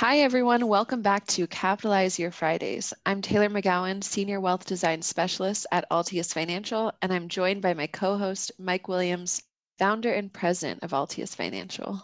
Hi, everyone. Welcome back to Capitalize Your Fridays. I'm Taylor McGowan, Senior Wealth Design Specialist at Altius Financial, and I'm joined by my co host, Mike Williams, founder and president of Altius Financial.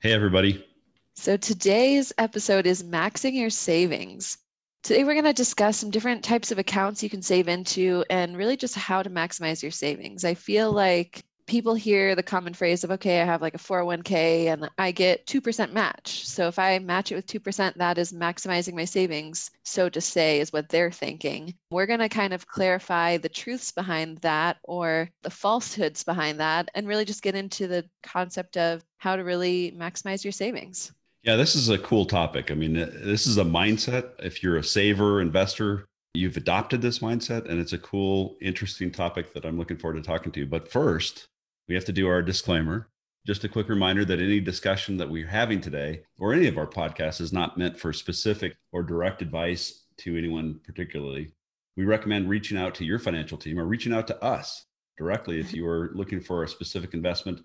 Hey, everybody. So today's episode is maxing your savings. Today, we're going to discuss some different types of accounts you can save into and really just how to maximize your savings. I feel like people hear the common phrase of, okay, I have like a 401k and I get 2% match. So if I match it with 2%, that is maximizing my savings, so to say, is what they're thinking. We're going to kind of clarify the truths behind that or the falsehoods behind that and really just get into the concept of how to really maximize your savings. Yeah, this is a cool topic. I mean, this is a mindset. If you're a saver, investor, you've adopted this mindset, and it's a cool, interesting topic that I'm looking forward to talking to you. But first, we have to do our disclaimer. Just a quick reminder that any discussion that we're having today or any of our podcasts is not meant for specific or direct advice to anyone particularly. We recommend reaching out to your financial team or reaching out to us directly if mm-hmm. you are looking for a specific investment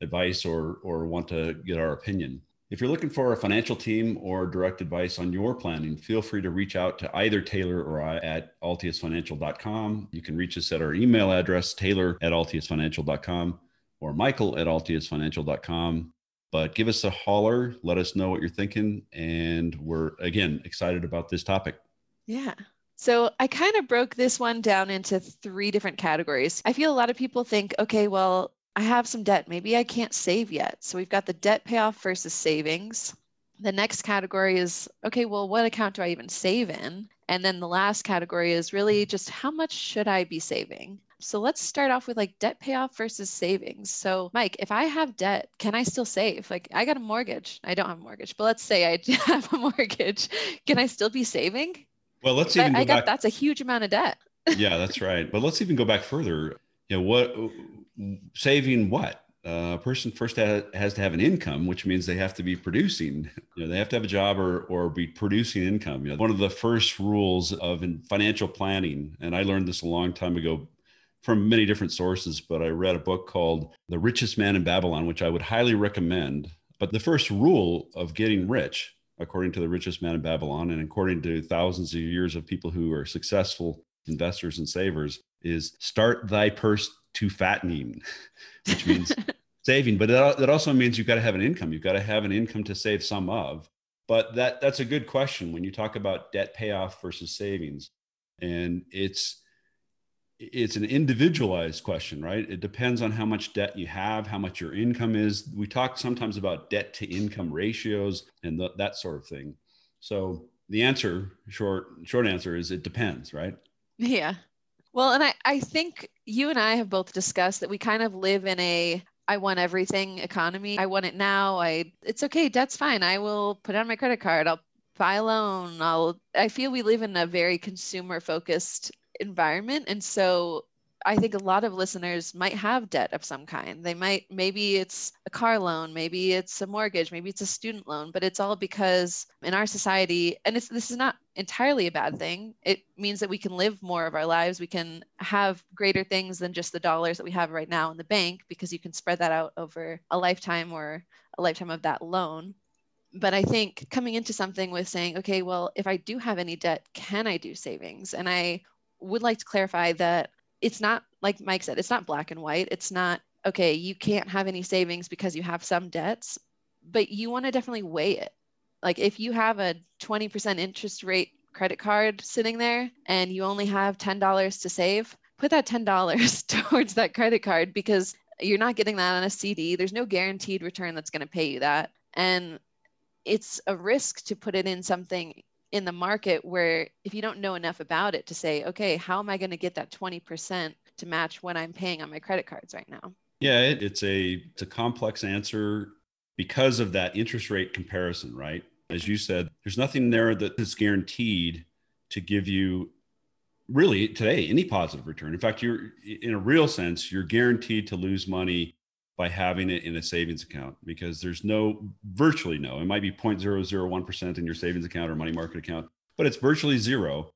advice or or want to get our opinion. If you're looking for a financial team or direct advice on your planning, feel free to reach out to either Taylor or I at altiusfinancial.com. You can reach us at our email address, taylor at altiusfinancial.com or michael at altiusfinancial.com. But give us a holler, let us know what you're thinking. And we're, again, excited about this topic. Yeah. So I kind of broke this one down into three different categories. I feel a lot of people think, okay, well, I have some debt. Maybe I can't save yet. So we've got the debt payoff versus savings. The next category is okay, well, what account do I even save in? And then the last category is really just how much should I be saving? So let's start off with like debt payoff versus savings. So, Mike, if I have debt, can I still save? Like, I got a mortgage. I don't have a mortgage, but let's say I have a mortgage. Can I still be saving? Well, let's even I, go I got back. that's a huge amount of debt. yeah, that's right. But let's even go back further. You know, what saving what? Uh, a person first ha- has to have an income, which means they have to be producing. You know, they have to have a job or or be producing income. You know, one of the first rules of financial planning, and I learned this a long time ago from many different sources, but I read a book called The Richest Man in Babylon, which I would highly recommend. But the first rule of getting rich, according to the richest man in Babylon, and according to thousands of years of people who are successful investors and savers, is start thy purse to fattening, which means saving. But that, that also means you've got to have an income. You've got to have an income to save some of. But that that's a good question when you talk about debt payoff versus savings, and it's it's an individualized question, right? It depends on how much debt you have, how much your income is. We talk sometimes about debt to income ratios and th- that sort of thing. So the answer, short short answer is it depends, right? Yeah. Well, and I, I think you and I have both discussed that we kind of live in a I want everything economy. I want it now. I it's okay, debt's fine. I will put on my credit card. I'll buy a loan. I'll I feel we live in a very consumer focused environment. And so I think a lot of listeners might have debt of some kind. They might, maybe it's a car loan, maybe it's a mortgage, maybe it's a student loan, but it's all because in our society, and it's, this is not entirely a bad thing. It means that we can live more of our lives. We can have greater things than just the dollars that we have right now in the bank because you can spread that out over a lifetime or a lifetime of that loan. But I think coming into something with saying, okay, well, if I do have any debt, can I do savings? And I would like to clarify that it's not like Mike said, it's not black and white. It's not okay, you can't have any savings because you have some debts, but you want to definitely weigh it. Like if you have a 20% interest rate credit card sitting there and you only have $10 to save, put that $10 towards that credit card because you're not getting that on a CD. There's no guaranteed return that's going to pay you that. And it's a risk to put it in something in the market where if you don't know enough about it to say, okay, how am I going to get that 20% to match what I'm paying on my credit cards right now? Yeah, it, it's a it's a complex answer because of that interest rate comparison, right? As you said, there's nothing there that is guaranteed to give you really today any positive return. In fact, you're in a real sense, you're guaranteed to lose money by having it in a savings account because there's no virtually no it might be 0.001% in your savings account or money market account but it's virtually zero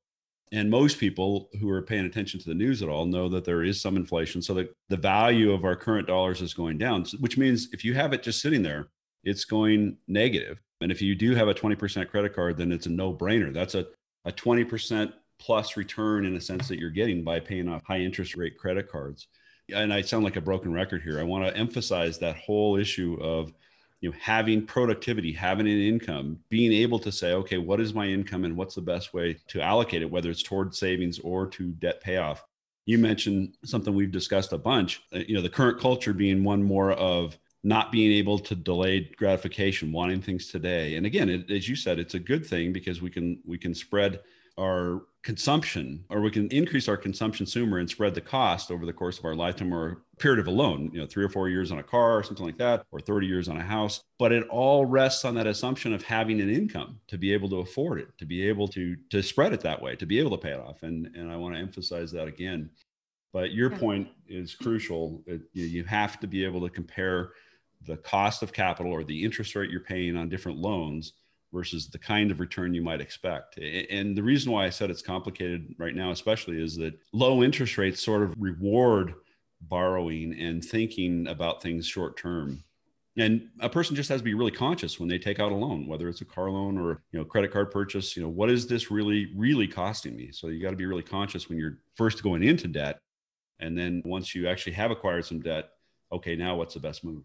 and most people who are paying attention to the news at all know that there is some inflation so that the value of our current dollars is going down which means if you have it just sitting there it's going negative And if you do have a 20% credit card, then it's a no brainer. That's a, a 20% plus return in a sense that you're getting by paying off high interest rate credit cards. And I sound like a broken record here. I want to emphasize that whole issue of you know having productivity having an income being able to say okay what is my income and what's the best way to allocate it whether it's toward savings or to debt payoff you mentioned something we've discussed a bunch uh, you know the current culture being one more of not being able to delay gratification wanting things today and again it, as you said it's a good thing because we can we can spread our consumption or we can increase our consumption consumer and spread the cost over the course of our lifetime or period of a loan you know three or four years on a car or something like that or 30 years on a house. But it all rests on that assumption of having an income to be able to afford it to be able to to spread it that way to be able to pay it off. And and i want to emphasize that again. But your point is crucial. It, you have to be able to compare the cost of capital or the interest rate you're paying on different loans versus the kind of return you might expect. And the reason why I said it's complicated right now, especially, is that low interest rates sort of reward borrowing and thinking about things short term. And a person just has to be really conscious when they take out a loan, whether it's a car loan or you know credit card purchase. You know, what is this really really costing me? So you got to be really conscious when you're first going into debt, and then once you actually have acquired some debt, okay, now what's the best move?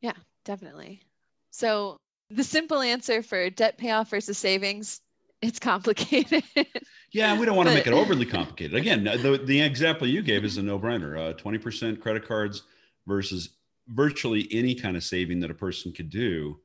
Yeah, definitely. So the simple answer for debt payoff versus savings it's complicated. yeah, we don't want to make it overly complicated. Again, the, the example you gave is a no-brainer. Uh, 20% credit cards versus virtually any kind of saving that a person could do.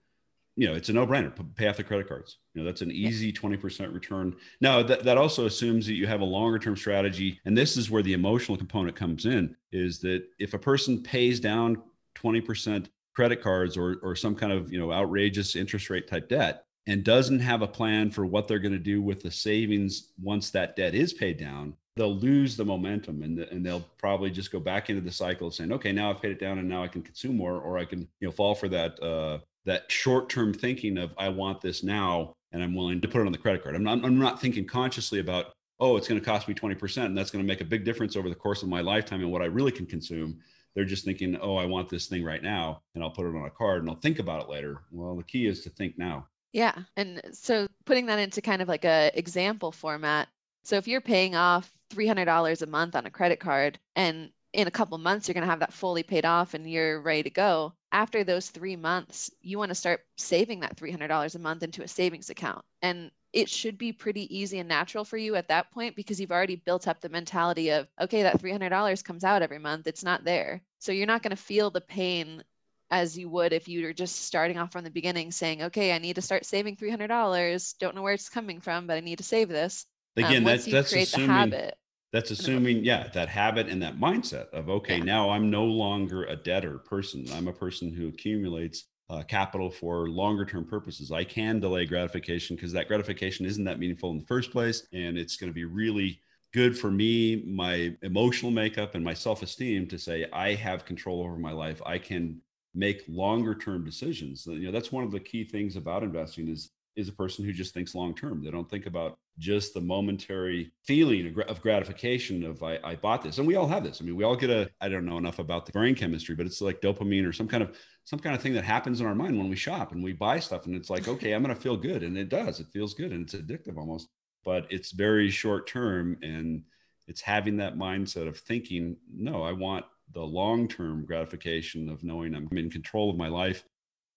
You know, it's a no-brainer. Pay off the credit cards. You know, that's an easy 20% return. Now, that, that also assumes that you have a longer-term strategy. And this is where the emotional component comes in, is that if a person pays down 20% credit cards or, or some kind of you know outrageous interest rate type debt and doesn't have a plan for what they're going to do with the savings once that debt is paid down they'll lose the momentum and, and they'll probably just go back into the cycle of saying okay now i've paid it down and now i can consume more or i can you know fall for that uh, that short-term thinking of i want this now and i'm willing to put it on the credit card. I'm not, I'm not thinking consciously about oh it's going to cost me 20% and that's going to make a big difference over the course of my lifetime and what i really can consume they're just thinking, oh, I want this thing right now, and I'll put it on a card and I'll think about it later. Well, the key is to think now. Yeah. And so putting that into kind of like a example format. So if you're paying off $300 a month on a credit card and in a couple months you're going to have that fully paid off and you're ready to go. After those three months you want to start saving that $300 a month into a savings account. And it should be pretty easy and natural for you at that point because you've already built up the mentality of okay that $300 comes out every month it's not there. So you're not going to feel the pain as you would if you were just starting off from the beginning saying okay i need to start saving $300 don't know where it's coming from but i need to save this. Again um, that's that's assuming habit, that's assuming yeah that habit and that mindset of okay yeah. now i'm no longer a debtor person i'm a person who accumulates uh, capital for longer term purposes. I can delay gratification because that gratification isn't that meaningful in the first place. And it's going to be really good for me, my emotional makeup, and my self esteem to say, I have control over my life. I can make longer term decisions. You know, that's one of the key things about investing is is a person who just thinks long term. They don't think about just the momentary feeling of gratification of I, I, bought this. And we all have this. I mean, we all get a I don't know enough about the brain chemistry, but it's like dopamine or some kind of some kind of thing that happens in our mind when we shop and we buy stuff and it's like, okay, I'm going to feel good and it does. It feels good and it's addictive almost. But it's very short term and it's having that mindset of thinking, no, I want the long-term gratification of knowing I'm in control of my life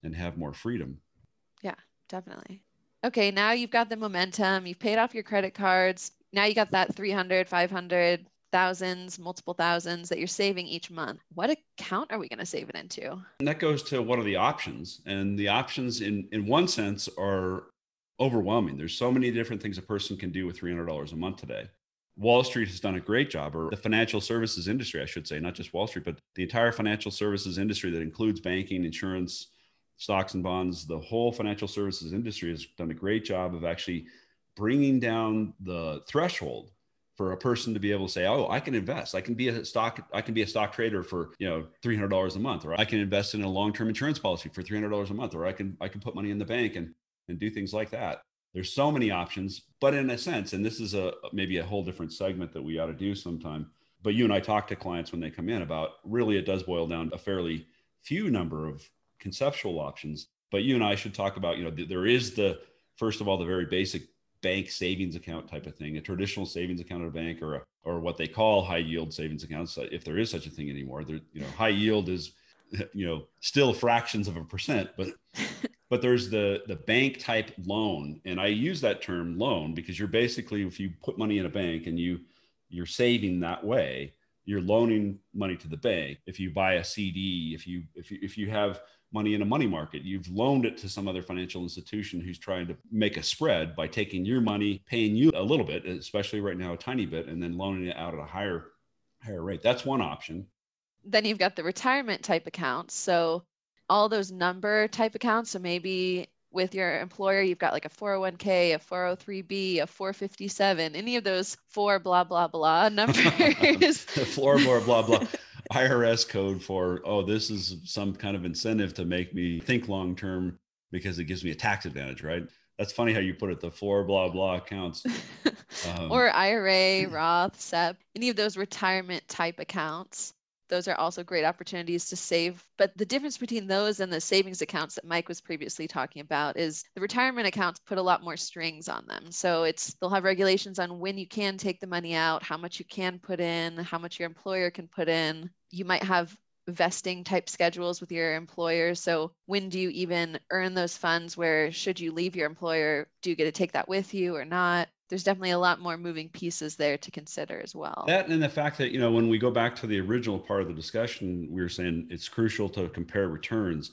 and have more freedom. Yeah, definitely okay, now you've got the momentum, you've paid off your credit cards. Now you got that 300, 500, thousands, multiple thousands that you're saving each month. What account are we going to save it into? And that goes to what are the options? And the options in in one sense are overwhelming. There's so many different things a person can do with $300 a month today. Wall Street has done a great job, or the financial services industry, I should say, not just Wall Street, but the entire financial services industry that includes banking, insurance, stocks and bonds, the whole financial services industry has done a great job of actually bringing down the threshold for a person to be able to say, "Oh, I can invest. I can be a stock. I can be a stock trader for you know three hundred dollars a month, or I can invest in a long term insurance policy for three hundred dollars a month, or I can I can put money in the bank and and do things like that." There's so many options, but in a sense, and this is a maybe a whole different segment that we ought to do sometime. But you and I talk to clients when they come in about really it does boil down a fairly few number of conceptual options. But you and I should talk about, you know, there is the first of all the very basic bank savings account type of thing, a traditional savings account at a bank, or a, or what they call high yield savings accounts, uh, if there is such a thing anymore. There, you know, high yield is, you know, still fractions of a percent, but but there's the the bank type loan, and I use that term loan because you're basically if you put money in a bank and you you're saving that way, you're loaning money to the bank. If you buy a CD, if you if you if you have money in a money market. You've loaned it to some other financial institution who's trying to make a spread by taking your money, paying you a little bit, especially right now, a tiny bit, and then loaning it out at a higher, higher rate. That's one option. Then you've got the retirement type accounts. So all those number type accounts. So maybe with your employer, you've got like a 401k, a 403b, a 457, any of those four blah, blah, blah numbers. Four blah, blah, blah. IRS code for, oh, this is some kind of incentive to make me think long term because it gives me a tax advantage, right? That's funny how you put it, the four blah blah accounts. Um, or IRA, Roth, SEP, any of those retirement type accounts those are also great opportunities to save. But the difference between those and the savings accounts that Mike was previously talking about is the retirement accounts put a lot more strings on them. So it's they'll have regulations on when you can take the money out, how much you can put in, how much your employer can put in. You might have vesting type schedules with your employer. So when do you even earn those funds where should you leave your employer, do you get to take that with you or not? there's definitely a lot more moving pieces there to consider as well. That and the fact that, you know, when we go back to the original part of the discussion, we were saying it's crucial to compare returns.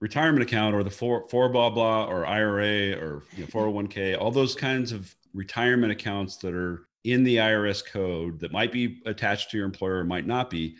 Retirement account or the four, four blah blah or IRA or you know, 401k, all those kinds of retirement accounts that are in the IRS code that might be attached to your employer or might not be,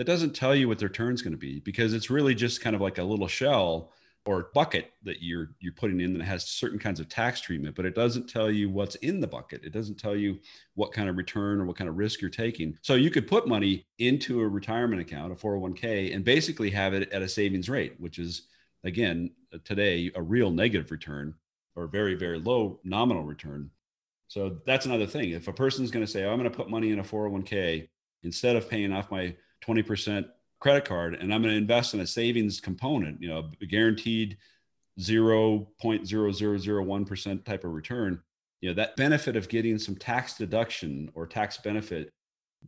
that doesn't tell you what their return's going to be because it's really just kind of like a little shell or bucket that you're you're putting in that has certain kinds of tax treatment but it doesn't tell you what's in the bucket. It doesn't tell you what kind of return or what kind of risk you're taking. So you could put money into a retirement account a 401k and basically have it at a savings rate which is again today a real negative return or very very low nominal return. So that's another thing. If a person's going to say oh, i'm going to put money in a 401k instead of paying off my 20% credit card and I'm going to invest in a savings component, you know, a guaranteed 0.0001% type of return, you know, that benefit of getting some tax deduction or tax benefit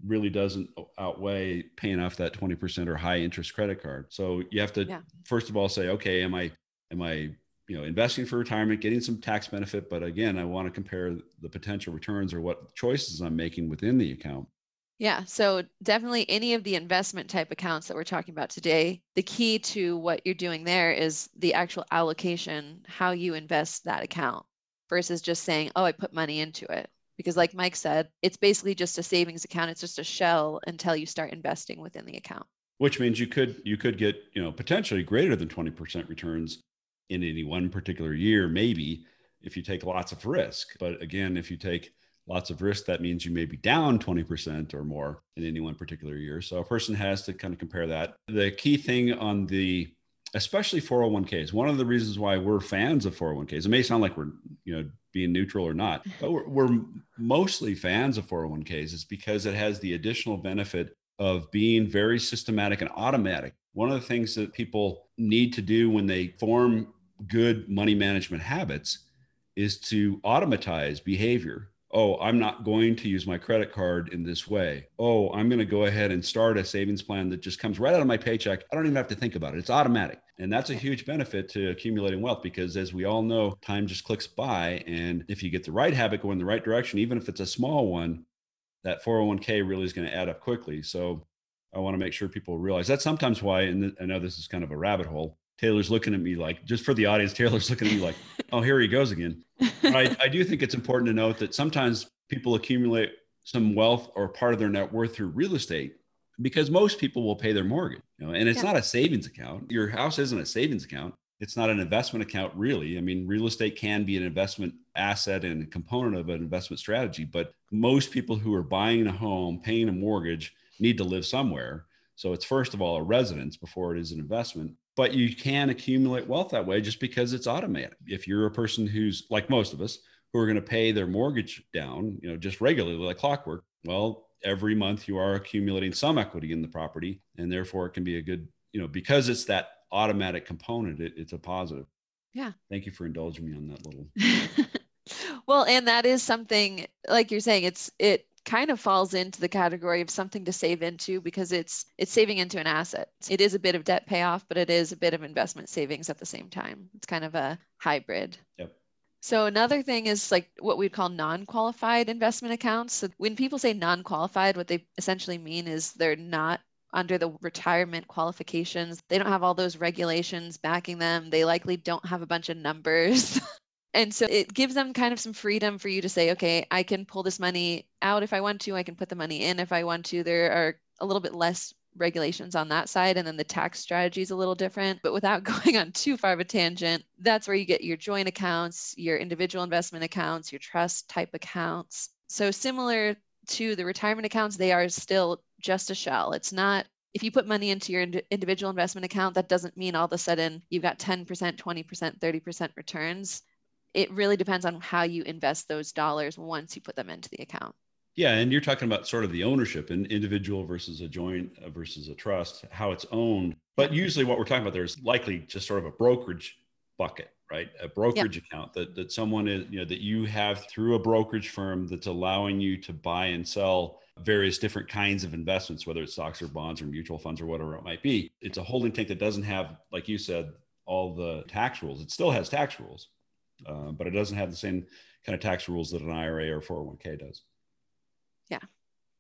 really doesn't outweigh paying off that 20% or high interest credit card. So you have to yeah. first of all say, okay, am I am I you know investing for retirement, getting some tax benefit, but again, I want to compare the potential returns or what choices I'm making within the account. Yeah, so definitely any of the investment type accounts that we're talking about today, the key to what you're doing there is the actual allocation, how you invest that account versus just saying, oh, I put money into it. Because, like Mike said, it's basically just a savings account, it's just a shell until you start investing within the account. Which means you could you could get you know potentially greater than 20% returns in any one particular year, maybe if you take lots of risk. But again, if you take lots of risk, that means you may be down 20% or more in any one particular year. So a person has to kind of compare that. The key thing on the especially 401ks, one of the reasons why we're fans of 401ks, it may sound like we're, you know, being neutral or not, but we're, we're mostly fans of 401ks is because it has the additional benefit of being very systematic and automatic. One of the things that people need to do when they form good money management habits is to automatize behavior oh, I'm not going to use my credit card in this way. Oh, I'm going to go ahead and start a savings plan that just comes right out of my paycheck. I don't even have to think about it. It's automatic. And that's a huge benefit to accumulating wealth because, as we all know, time just clicks by. And if you get the right habit going the right direction, even if it's a small one, that 401k really is going to add up quickly. So I want to make sure people realize that's sometimes why, and I know this is kind of a rabbit hole. Taylor's looking at me like, just for the audience, Taylor's looking at me like, oh, here he goes again. I, I do think it's important to note that sometimes people accumulate some wealth or part of their net worth through real estate because most people will pay their mortgage. You know, and it's yeah. not a savings account. Your house isn't a savings account. It's not an investment account, really. I mean, real estate can be an investment asset and a component of an investment strategy, but most people who are buying a home, paying a mortgage, need to live somewhere. So it's first of all a residence before it is an investment but you can accumulate wealth that way just because it's automated. If you're a person who's like most of us who are going to pay their mortgage down, you know, just regularly like clockwork, well, every month you are accumulating some equity in the property and therefore it can be a good, you know, because it's that automatic component, it, it's a positive. Yeah. Thank you for indulging me on that little. well, and that is something like you're saying, it's it kind of falls into the category of something to save into because it's it's saving into an asset. It is a bit of debt payoff, but it is a bit of investment savings at the same time. It's kind of a hybrid. Yep. So another thing is like what we'd call non-qualified investment accounts. So when people say non-qualified, what they essentially mean is they're not under the retirement qualifications. They don't have all those regulations backing them. They likely don't have a bunch of numbers. and so it gives them kind of some freedom for you to say, okay, I can pull this money out if I want to. I can put the money in if I want to. There are a little bit less regulations on that side and then the tax strategy is a little different but without going on too far of a tangent that's where you get your joint accounts your individual investment accounts your trust type accounts so similar to the retirement accounts they are still just a shell it's not if you put money into your ind- individual investment account that doesn't mean all of a sudden you've got 10% 20% 30% returns it really depends on how you invest those dollars once you put them into the account yeah, and you're talking about sort of the ownership, and individual versus a joint uh, versus a trust, how it's owned. But usually, what we're talking about there is likely just sort of a brokerage bucket, right? A brokerage account that that someone is, you know, that you have through a brokerage firm that's allowing you to buy and sell various different kinds of investments, whether it's stocks or bonds or mutual funds or whatever it might be. It's a holding tank that doesn't have, like you said, all the tax rules. It still has tax rules, uh, but it doesn't have the same kind of tax rules that an IRA or 401k does. Yeah.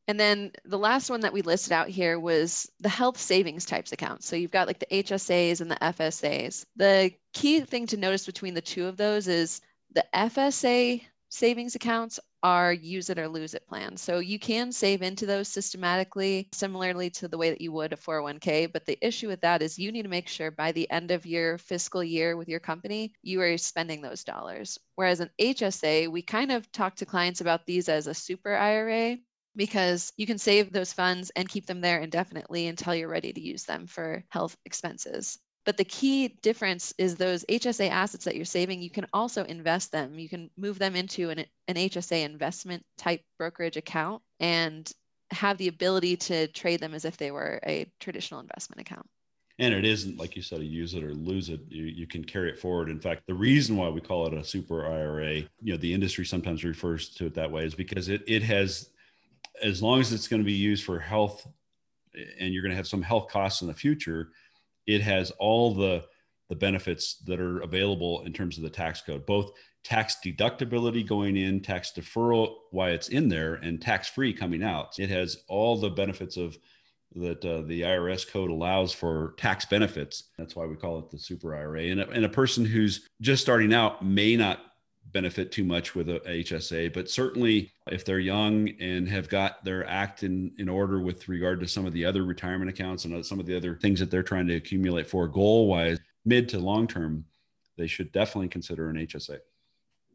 And then the last one that we listed out here was the health savings types accounts. So you've got like the HSAs and the FSAs. The key thing to notice between the two of those is the FSA savings accounts are use it or lose it plans. So you can save into those systematically, similarly to the way that you would a 401k. But the issue with that is you need to make sure by the end of your fiscal year with your company, you are spending those dollars. Whereas an HSA, we kind of talk to clients about these as a super IRA because you can save those funds and keep them there indefinitely until you're ready to use them for health expenses. But the key difference is those HSA assets that you're saving, you can also invest them. You can move them into an, an HSA investment type brokerage account and have the ability to trade them as if they were a traditional investment account. And it isn't, like you said, a use it or lose it. You, you can carry it forward. In fact, the reason why we call it a super IRA, you know, the industry sometimes refers to it that way is because it, it has, as long as it's going to be used for health and you're going to have some health costs in the future, it has all the the benefits that are available in terms of the tax code, both tax deductibility going in, tax deferral why it's in there, and tax free coming out. It has all the benefits of that uh, the IRS code allows for tax benefits. That's why we call it the super IRA. And a, and a person who's just starting out may not benefit too much with a HSA, but certainly if they're young and have got their act in, in order with regard to some of the other retirement accounts and uh, some of the other things that they're trying to accumulate for goal wise, mid to long term, they should definitely consider an HSA.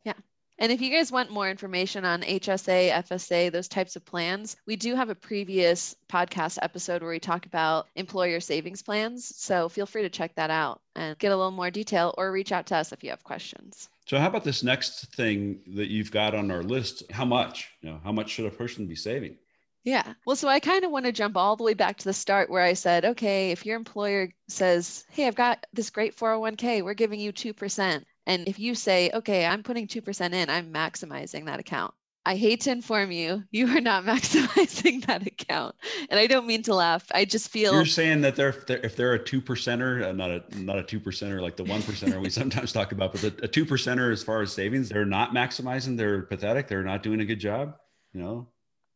Yeah. And if you guys want more information on HSA, FSA, those types of plans, we do have a previous podcast episode where we talk about employer savings plans. So feel free to check that out and get a little more detail or reach out to us if you have questions. So how about this next thing that you've got on our list? How much? You know, how much should a person be saving? Yeah. Well, so I kind of want to jump all the way back to the start where I said, okay, if your employer says, hey, I've got this great 401k, we're giving you 2%. And if you say, okay, I'm putting 2% in, I'm maximizing that account. I hate to inform you, you are not maximizing that account. And I don't mean to laugh. I just feel you're saying that they're, if they're a two percenter, uh, not a not a two percenter like the one percenter we sometimes talk about, but the, a two percenter as far as savings, they're not maximizing. They're pathetic. They're not doing a good job. You know,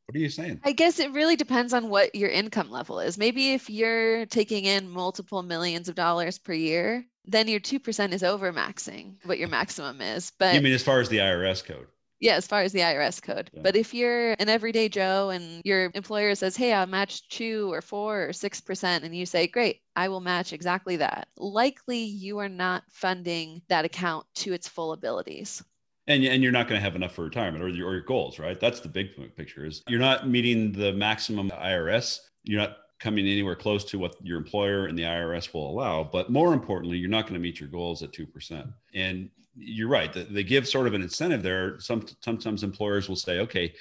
what are you saying? I guess it really depends on what your income level is. Maybe if you're taking in multiple millions of dollars per year, then your 2% is over maxing what your maximum is. But you mean as far as the IRS code? Yeah, as far as the IRS code. Yeah. But if you're an everyday Joe and your employer says, hey, I'll match two or four or 6%, and you say, great, I will match exactly that, likely you are not funding that account to its full abilities. And, and you're not going to have enough for retirement or your, or your goals, right? That's the big picture is you're not meeting the maximum IRS. You're not coming anywhere close to what your employer and the IRS will allow. But more importantly, you're not going to meet your goals at 2%. And you're right. They give sort of an incentive there. Some, sometimes employers will say, okay,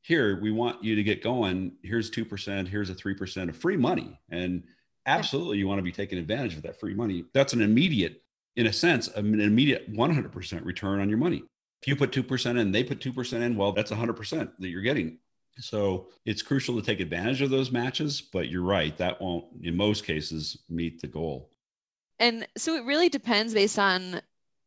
here, we want you to get going. Here's 2%, here's a 3% of free money. And absolutely you want to be taking advantage of that free money. That's an immediate, in a sense, an immediate 100% return on your money. If you put 2% in, they put 2% in, well, that's 100% that you're getting. So it's crucial to take advantage of those matches, but you're right, that won't, in most cases, meet the goal. And so it really depends based on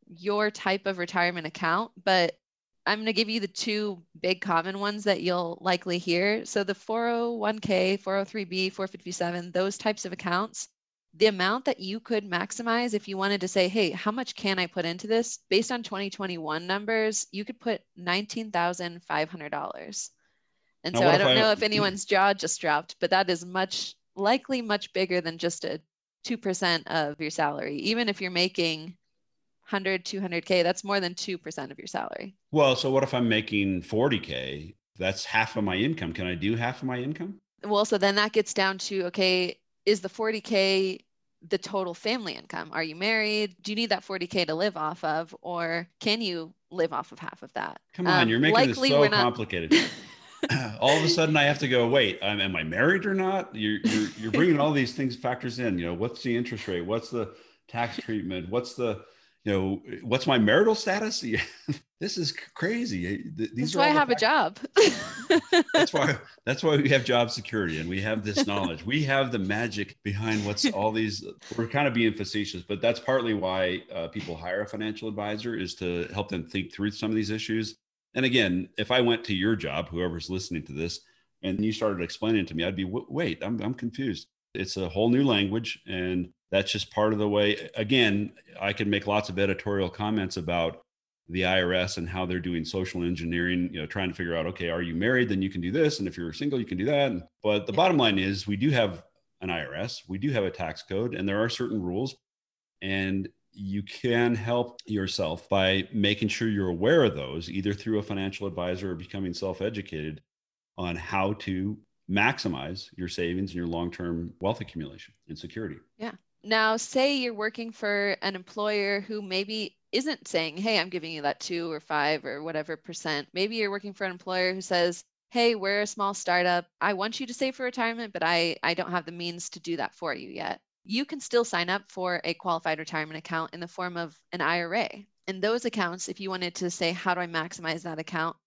your type of retirement account, but I'm going to give you the two big common ones that you'll likely hear. So the 401k, 403b, 457, those types of accounts, the amount that you could maximize if you wanted to say, hey, how much can I put into this? Based on 2021 numbers, you could put $19,500. And now, so I don't I, know if anyone's jaw just dropped, but that is much likely much bigger than just a 2% of your salary. Even if you're making 100, 200K, that's more than 2% of your salary. Well, so what if I'm making 40K? That's half of my income. Can I do half of my income? Well, so then that gets down to okay, is the 40K the total family income? Are you married? Do you need that 40K to live off of? Or can you live off of half of that? Come on, um, you're making this so complicated. all of a sudden I have to go, wait, um, am I married or not? You're, you're, you're bringing all these things factors in, you know, what's the interest rate? What's the tax treatment? What's the, you know, what's my marital status? this is crazy. These that's why I have factors. a job. that's why that's why we have job security and we have this knowledge. We have the magic behind what's all these. We're kind of being facetious, but that's partly why uh, people hire a financial advisor is to help them think through some of these issues. And again, if I went to your job, whoever's listening to this, and you started explaining to me, I'd be wait, I'm I'm confused. It's a whole new language, and that's just part of the way. Again, I can make lots of editorial comments about the IRS and how they're doing social engineering, you know, trying to figure out, okay, are you married? Then you can do this. And if you're single, you can do that. But the bottom line is we do have an IRS, we do have a tax code, and there are certain rules. And you can help yourself by making sure you're aware of those, either through a financial advisor or becoming self educated on how to maximize your savings and your long term wealth accumulation and security. Yeah. Now, say you're working for an employer who maybe isn't saying, hey, I'm giving you that two or five or whatever percent. Maybe you're working for an employer who says, hey, we're a small startup. I want you to save for retirement, but I, I don't have the means to do that for you yet. You can still sign up for a qualified retirement account in the form of an IRA. And those accounts, if you wanted to say, how do I maximize that account?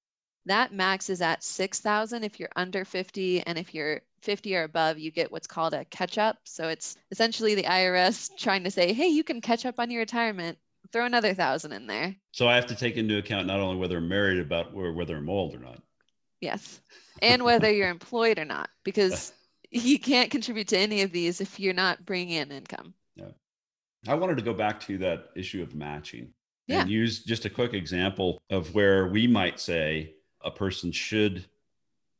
That max is at 6,000 if you're under 50 and if you're 50 or above, you get what's called a catch up. So it's essentially the IRS trying to say, hey, you can catch up on your retirement. Throw another thousand in there. So I have to take into account not only whether I'm married, about whether I'm old or not. Yes. And whether you're employed or not, because you can't contribute to any of these if you're not bringing in income. Yeah. I wanted to go back to that issue of matching yeah. and use just a quick example of where we might say a person should,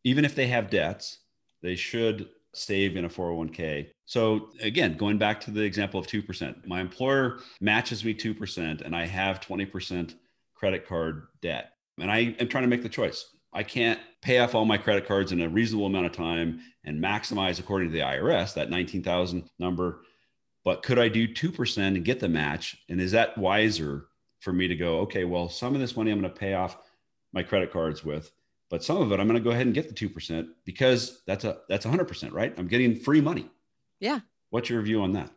even if they have debts, they should save in a 401k. So again, going back to the example of 2%, my employer matches me 2% and I have 20% credit card debt. And I am trying to make the choice. I can't pay off all my credit cards in a reasonable amount of time and maximize according to the IRS that 19,000 number. But could I do 2% and get the match? And is that wiser for me to go, okay, well, some of this money I'm going to pay off my credit cards with but some of it I'm going to go ahead and get the 2% because that's a that's 100%, right? I'm getting free money. Yeah. What's your view on that?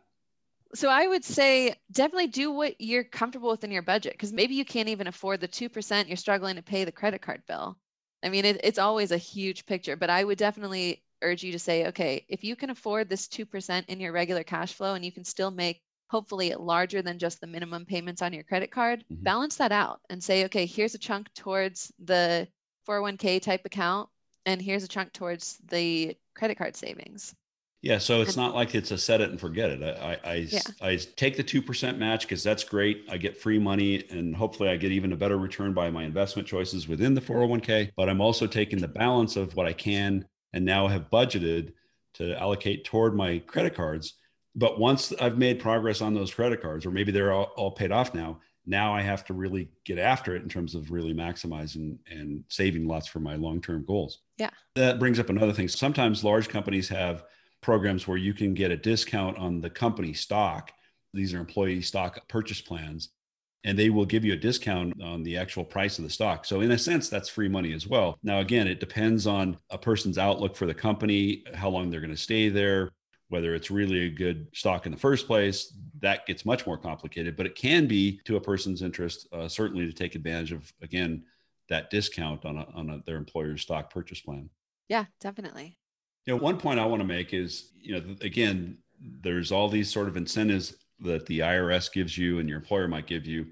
So I would say definitely do what you're comfortable with in your budget because maybe you can't even afford the 2%, you're struggling to pay the credit card bill. I mean, it, it's always a huge picture, but I would definitely urge you to say, okay, if you can afford this 2% in your regular cash flow and you can still make hopefully larger than just the minimum payments on your credit card, mm-hmm. balance that out and say, okay, here's a chunk towards the 401k type account and here's a chunk towards the credit card savings yeah so it's not like it's a set it and forget it i i, yeah. I take the 2% match because that's great i get free money and hopefully i get even a better return by my investment choices within the 401k but i'm also taking the balance of what i can and now have budgeted to allocate toward my credit cards but once i've made progress on those credit cards or maybe they're all, all paid off now now I have to really get after it in terms of really maximizing and saving lots for my long term goals. Yeah. That brings up another thing. Sometimes large companies have programs where you can get a discount on the company stock. These are employee stock purchase plans, and they will give you a discount on the actual price of the stock. So, in a sense, that's free money as well. Now, again, it depends on a person's outlook for the company, how long they're going to stay there, whether it's really a good stock in the first place, that gets much more complicated. But it can be to a person's interest, uh, certainly to take advantage of, again, that discount on, a, on a, their employer's stock purchase plan. Yeah, definitely. You know, one point I want to make is, you know, again, there's all these sort of incentives that the IRS gives you and your employer might give you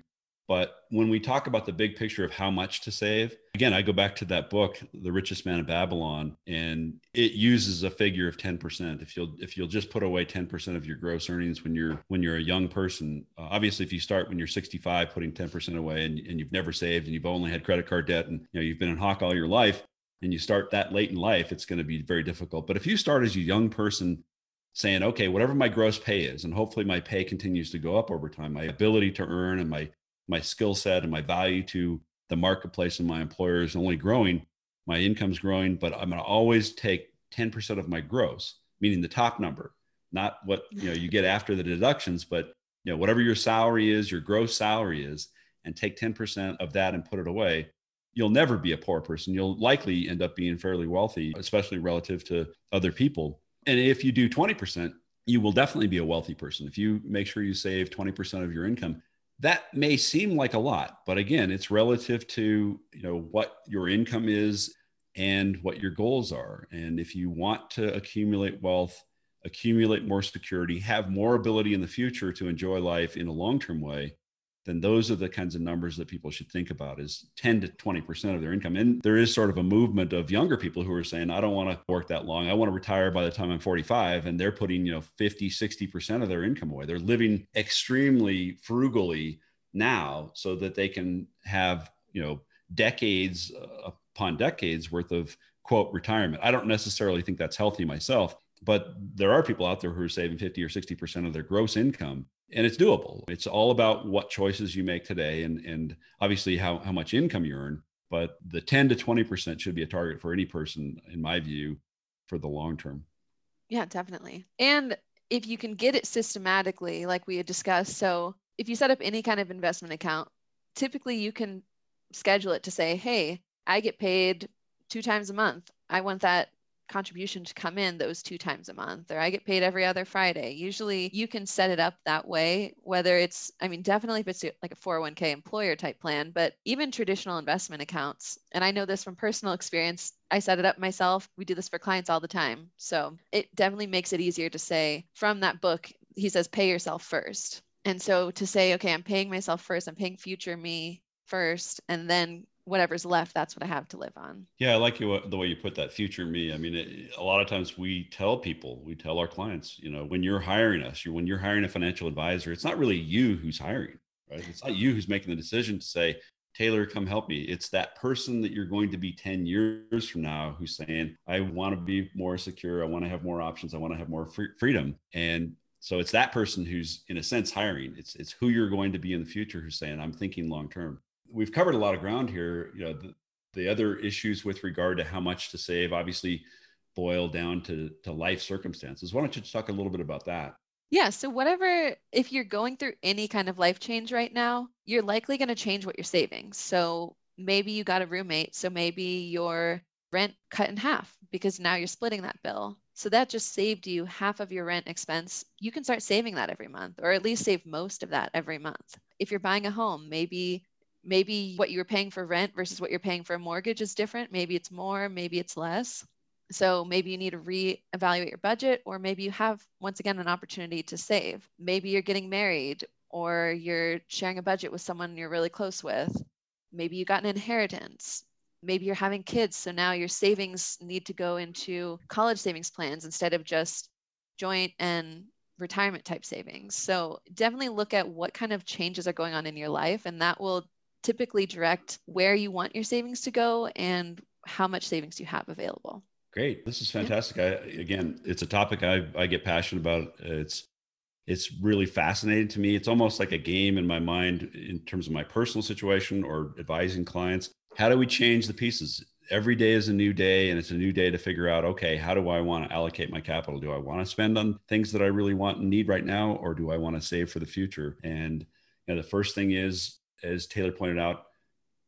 but when we talk about the big picture of how much to save, again, I go back to that book, The Richest Man of Babylon, and it uses a figure of 10%. If you'll if you'll just put away 10% of your gross earnings when you're when you're a young person, uh, obviously if you start when you're 65 putting 10% away and, and you've never saved and you've only had credit card debt and you know you've been in hawk all your life and you start that late in life, it's going to be very difficult. But if you start as a young person saying, okay, whatever my gross pay is, and hopefully my pay continues to go up over time, my ability to earn and my my skill set and my value to the marketplace and my employer is only growing. My income's growing, but I'm going to always take 10% of my gross, meaning the top number, not what you know you get after the deductions, but you know whatever your salary is, your gross salary is, and take 10% of that and put it away. You'll never be a poor person. You'll likely end up being fairly wealthy, especially relative to other people. And if you do 20%, you will definitely be a wealthy person. If you make sure you save 20% of your income, that may seem like a lot but again it's relative to you know what your income is and what your goals are and if you want to accumulate wealth accumulate more security have more ability in the future to enjoy life in a long-term way then those are the kinds of numbers that people should think about is 10 to 20% of their income. And there is sort of a movement of younger people who are saying, I don't want to work that long. I want to retire by the time I'm 45. And they're putting, you know, 50, 60% of their income away. They're living extremely frugally now so that they can have, you know, decades uh, upon decades worth of quote retirement. I don't necessarily think that's healthy myself, but there are people out there who are saving 50 or 60% of their gross income and it's doable. It's all about what choices you make today and, and obviously how, how much income you earn. But the 10 to 20% should be a target for any person, in my view, for the long term. Yeah, definitely. And if you can get it systematically, like we had discussed, so if you set up any kind of investment account, typically you can schedule it to say, hey, I get paid two times a month. I want that contribution to come in those two times a month or i get paid every other friday. Usually you can set it up that way whether it's i mean definitely if it's uh, like a 401k employer type plan but even traditional investment accounts and i know this from personal experience i set it up myself. We do this for clients all the time. So it definitely makes it easier to say from that book he says pay yourself first. And so to say okay i'm paying myself first. I'm paying future me first and then whatever's left, that's what I have to live on. Yeah, I like you the way you put that future me. I mean, it, a lot of times we tell people, we tell our clients, you know, when you're hiring us, you when you're hiring a financial advisor, it's not really you who's hiring, right? It's not you who's making the decision to say, Taylor, come help me. It's that person that you're going to be 10 years from now who's saying, I want to be more secure. I want to have more options. I want to have more free- freedom. And so it's that person who's in a sense hiring. It's it's who you're going to be in the future who's saying, I'm thinking long term we've covered a lot of ground here. You know, the, the other issues with regard to how much to save obviously boil down to, to life circumstances. Why don't you just talk a little bit about that? Yeah. So, whatever, if you're going through any kind of life change right now, you're likely going to change what you're saving. So, maybe you got a roommate. So, maybe your rent cut in half because now you're splitting that bill. So, that just saved you half of your rent expense. You can start saving that every month, or at least save most of that every month. If you're buying a home, maybe maybe what you're paying for rent versus what you're paying for a mortgage is different. Maybe it's more, maybe it's less. So maybe you need to reevaluate your budget, or maybe you have, once again, an opportunity to save. Maybe you're getting married, or you're sharing a budget with someone you're really close with. Maybe you got an inheritance. Maybe you're having kids. So now your savings need to go into college savings plans instead of just joint and retirement type savings. So definitely look at what kind of changes are going on in your life, and that will typically direct where you want your savings to go and how much savings you have available. Great. This is fantastic. Yeah. I, again, it's a topic I, I get passionate about. It's it's really fascinating to me. It's almost like a game in my mind in terms of my personal situation or advising clients. How do we change the pieces? Every day is a new day, and it's a new day to figure out okay, how do I want to allocate my capital? Do I want to spend on things that I really want and need right now, or do I want to save for the future? And you know, the first thing is as Taylor pointed out,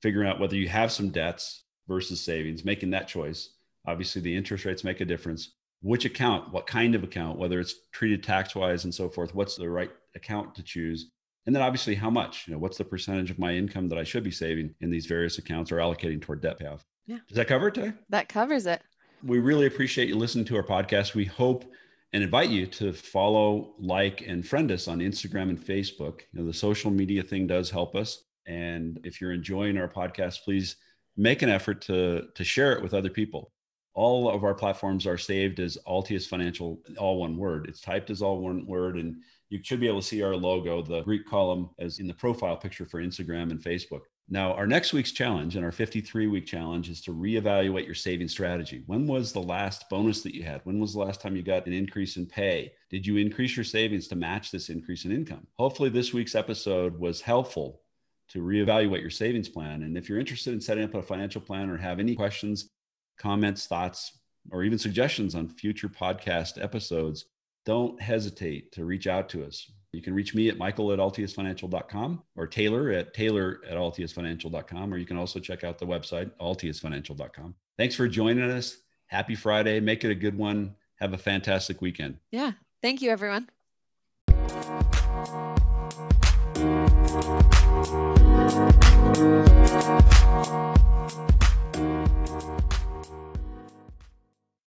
figuring out whether you have some debts versus savings, making that choice. Obviously, the interest rates make a difference. which account, what kind of account, whether it's treated tax wise and so forth, what's the right account to choose. And then obviously how much, you know, what's the percentage of my income that I should be saving in these various accounts or allocating toward debt payoff. Yeah. Does that cover it today? That covers it. We really appreciate you listening to our podcast. We hope and invite you to follow, like, and friend us on Instagram and Facebook. You know, the social media thing does help us. And if you're enjoying our podcast, please make an effort to, to share it with other people. All of our platforms are saved as Altius Financial, all one word. It's typed as all one word. And you should be able to see our logo, the Greek column, as in the profile picture for Instagram and Facebook. Now, our next week's challenge and our 53 week challenge is to reevaluate your saving strategy. When was the last bonus that you had? When was the last time you got an increase in pay? Did you increase your savings to match this increase in income? Hopefully, this week's episode was helpful to reevaluate your savings plan. And if you're interested in setting up a financial plan or have any questions, comments, thoughts, or even suggestions on future podcast episodes, don't hesitate to reach out to us. You can reach me at michael at altiusfinancial.com or Taylor at taylor at altiusfinancial.com, or you can also check out the website, altiusfinancial.com. Thanks for joining us. Happy Friday. Make it a good one. Have a fantastic weekend. Yeah. Thank you, everyone.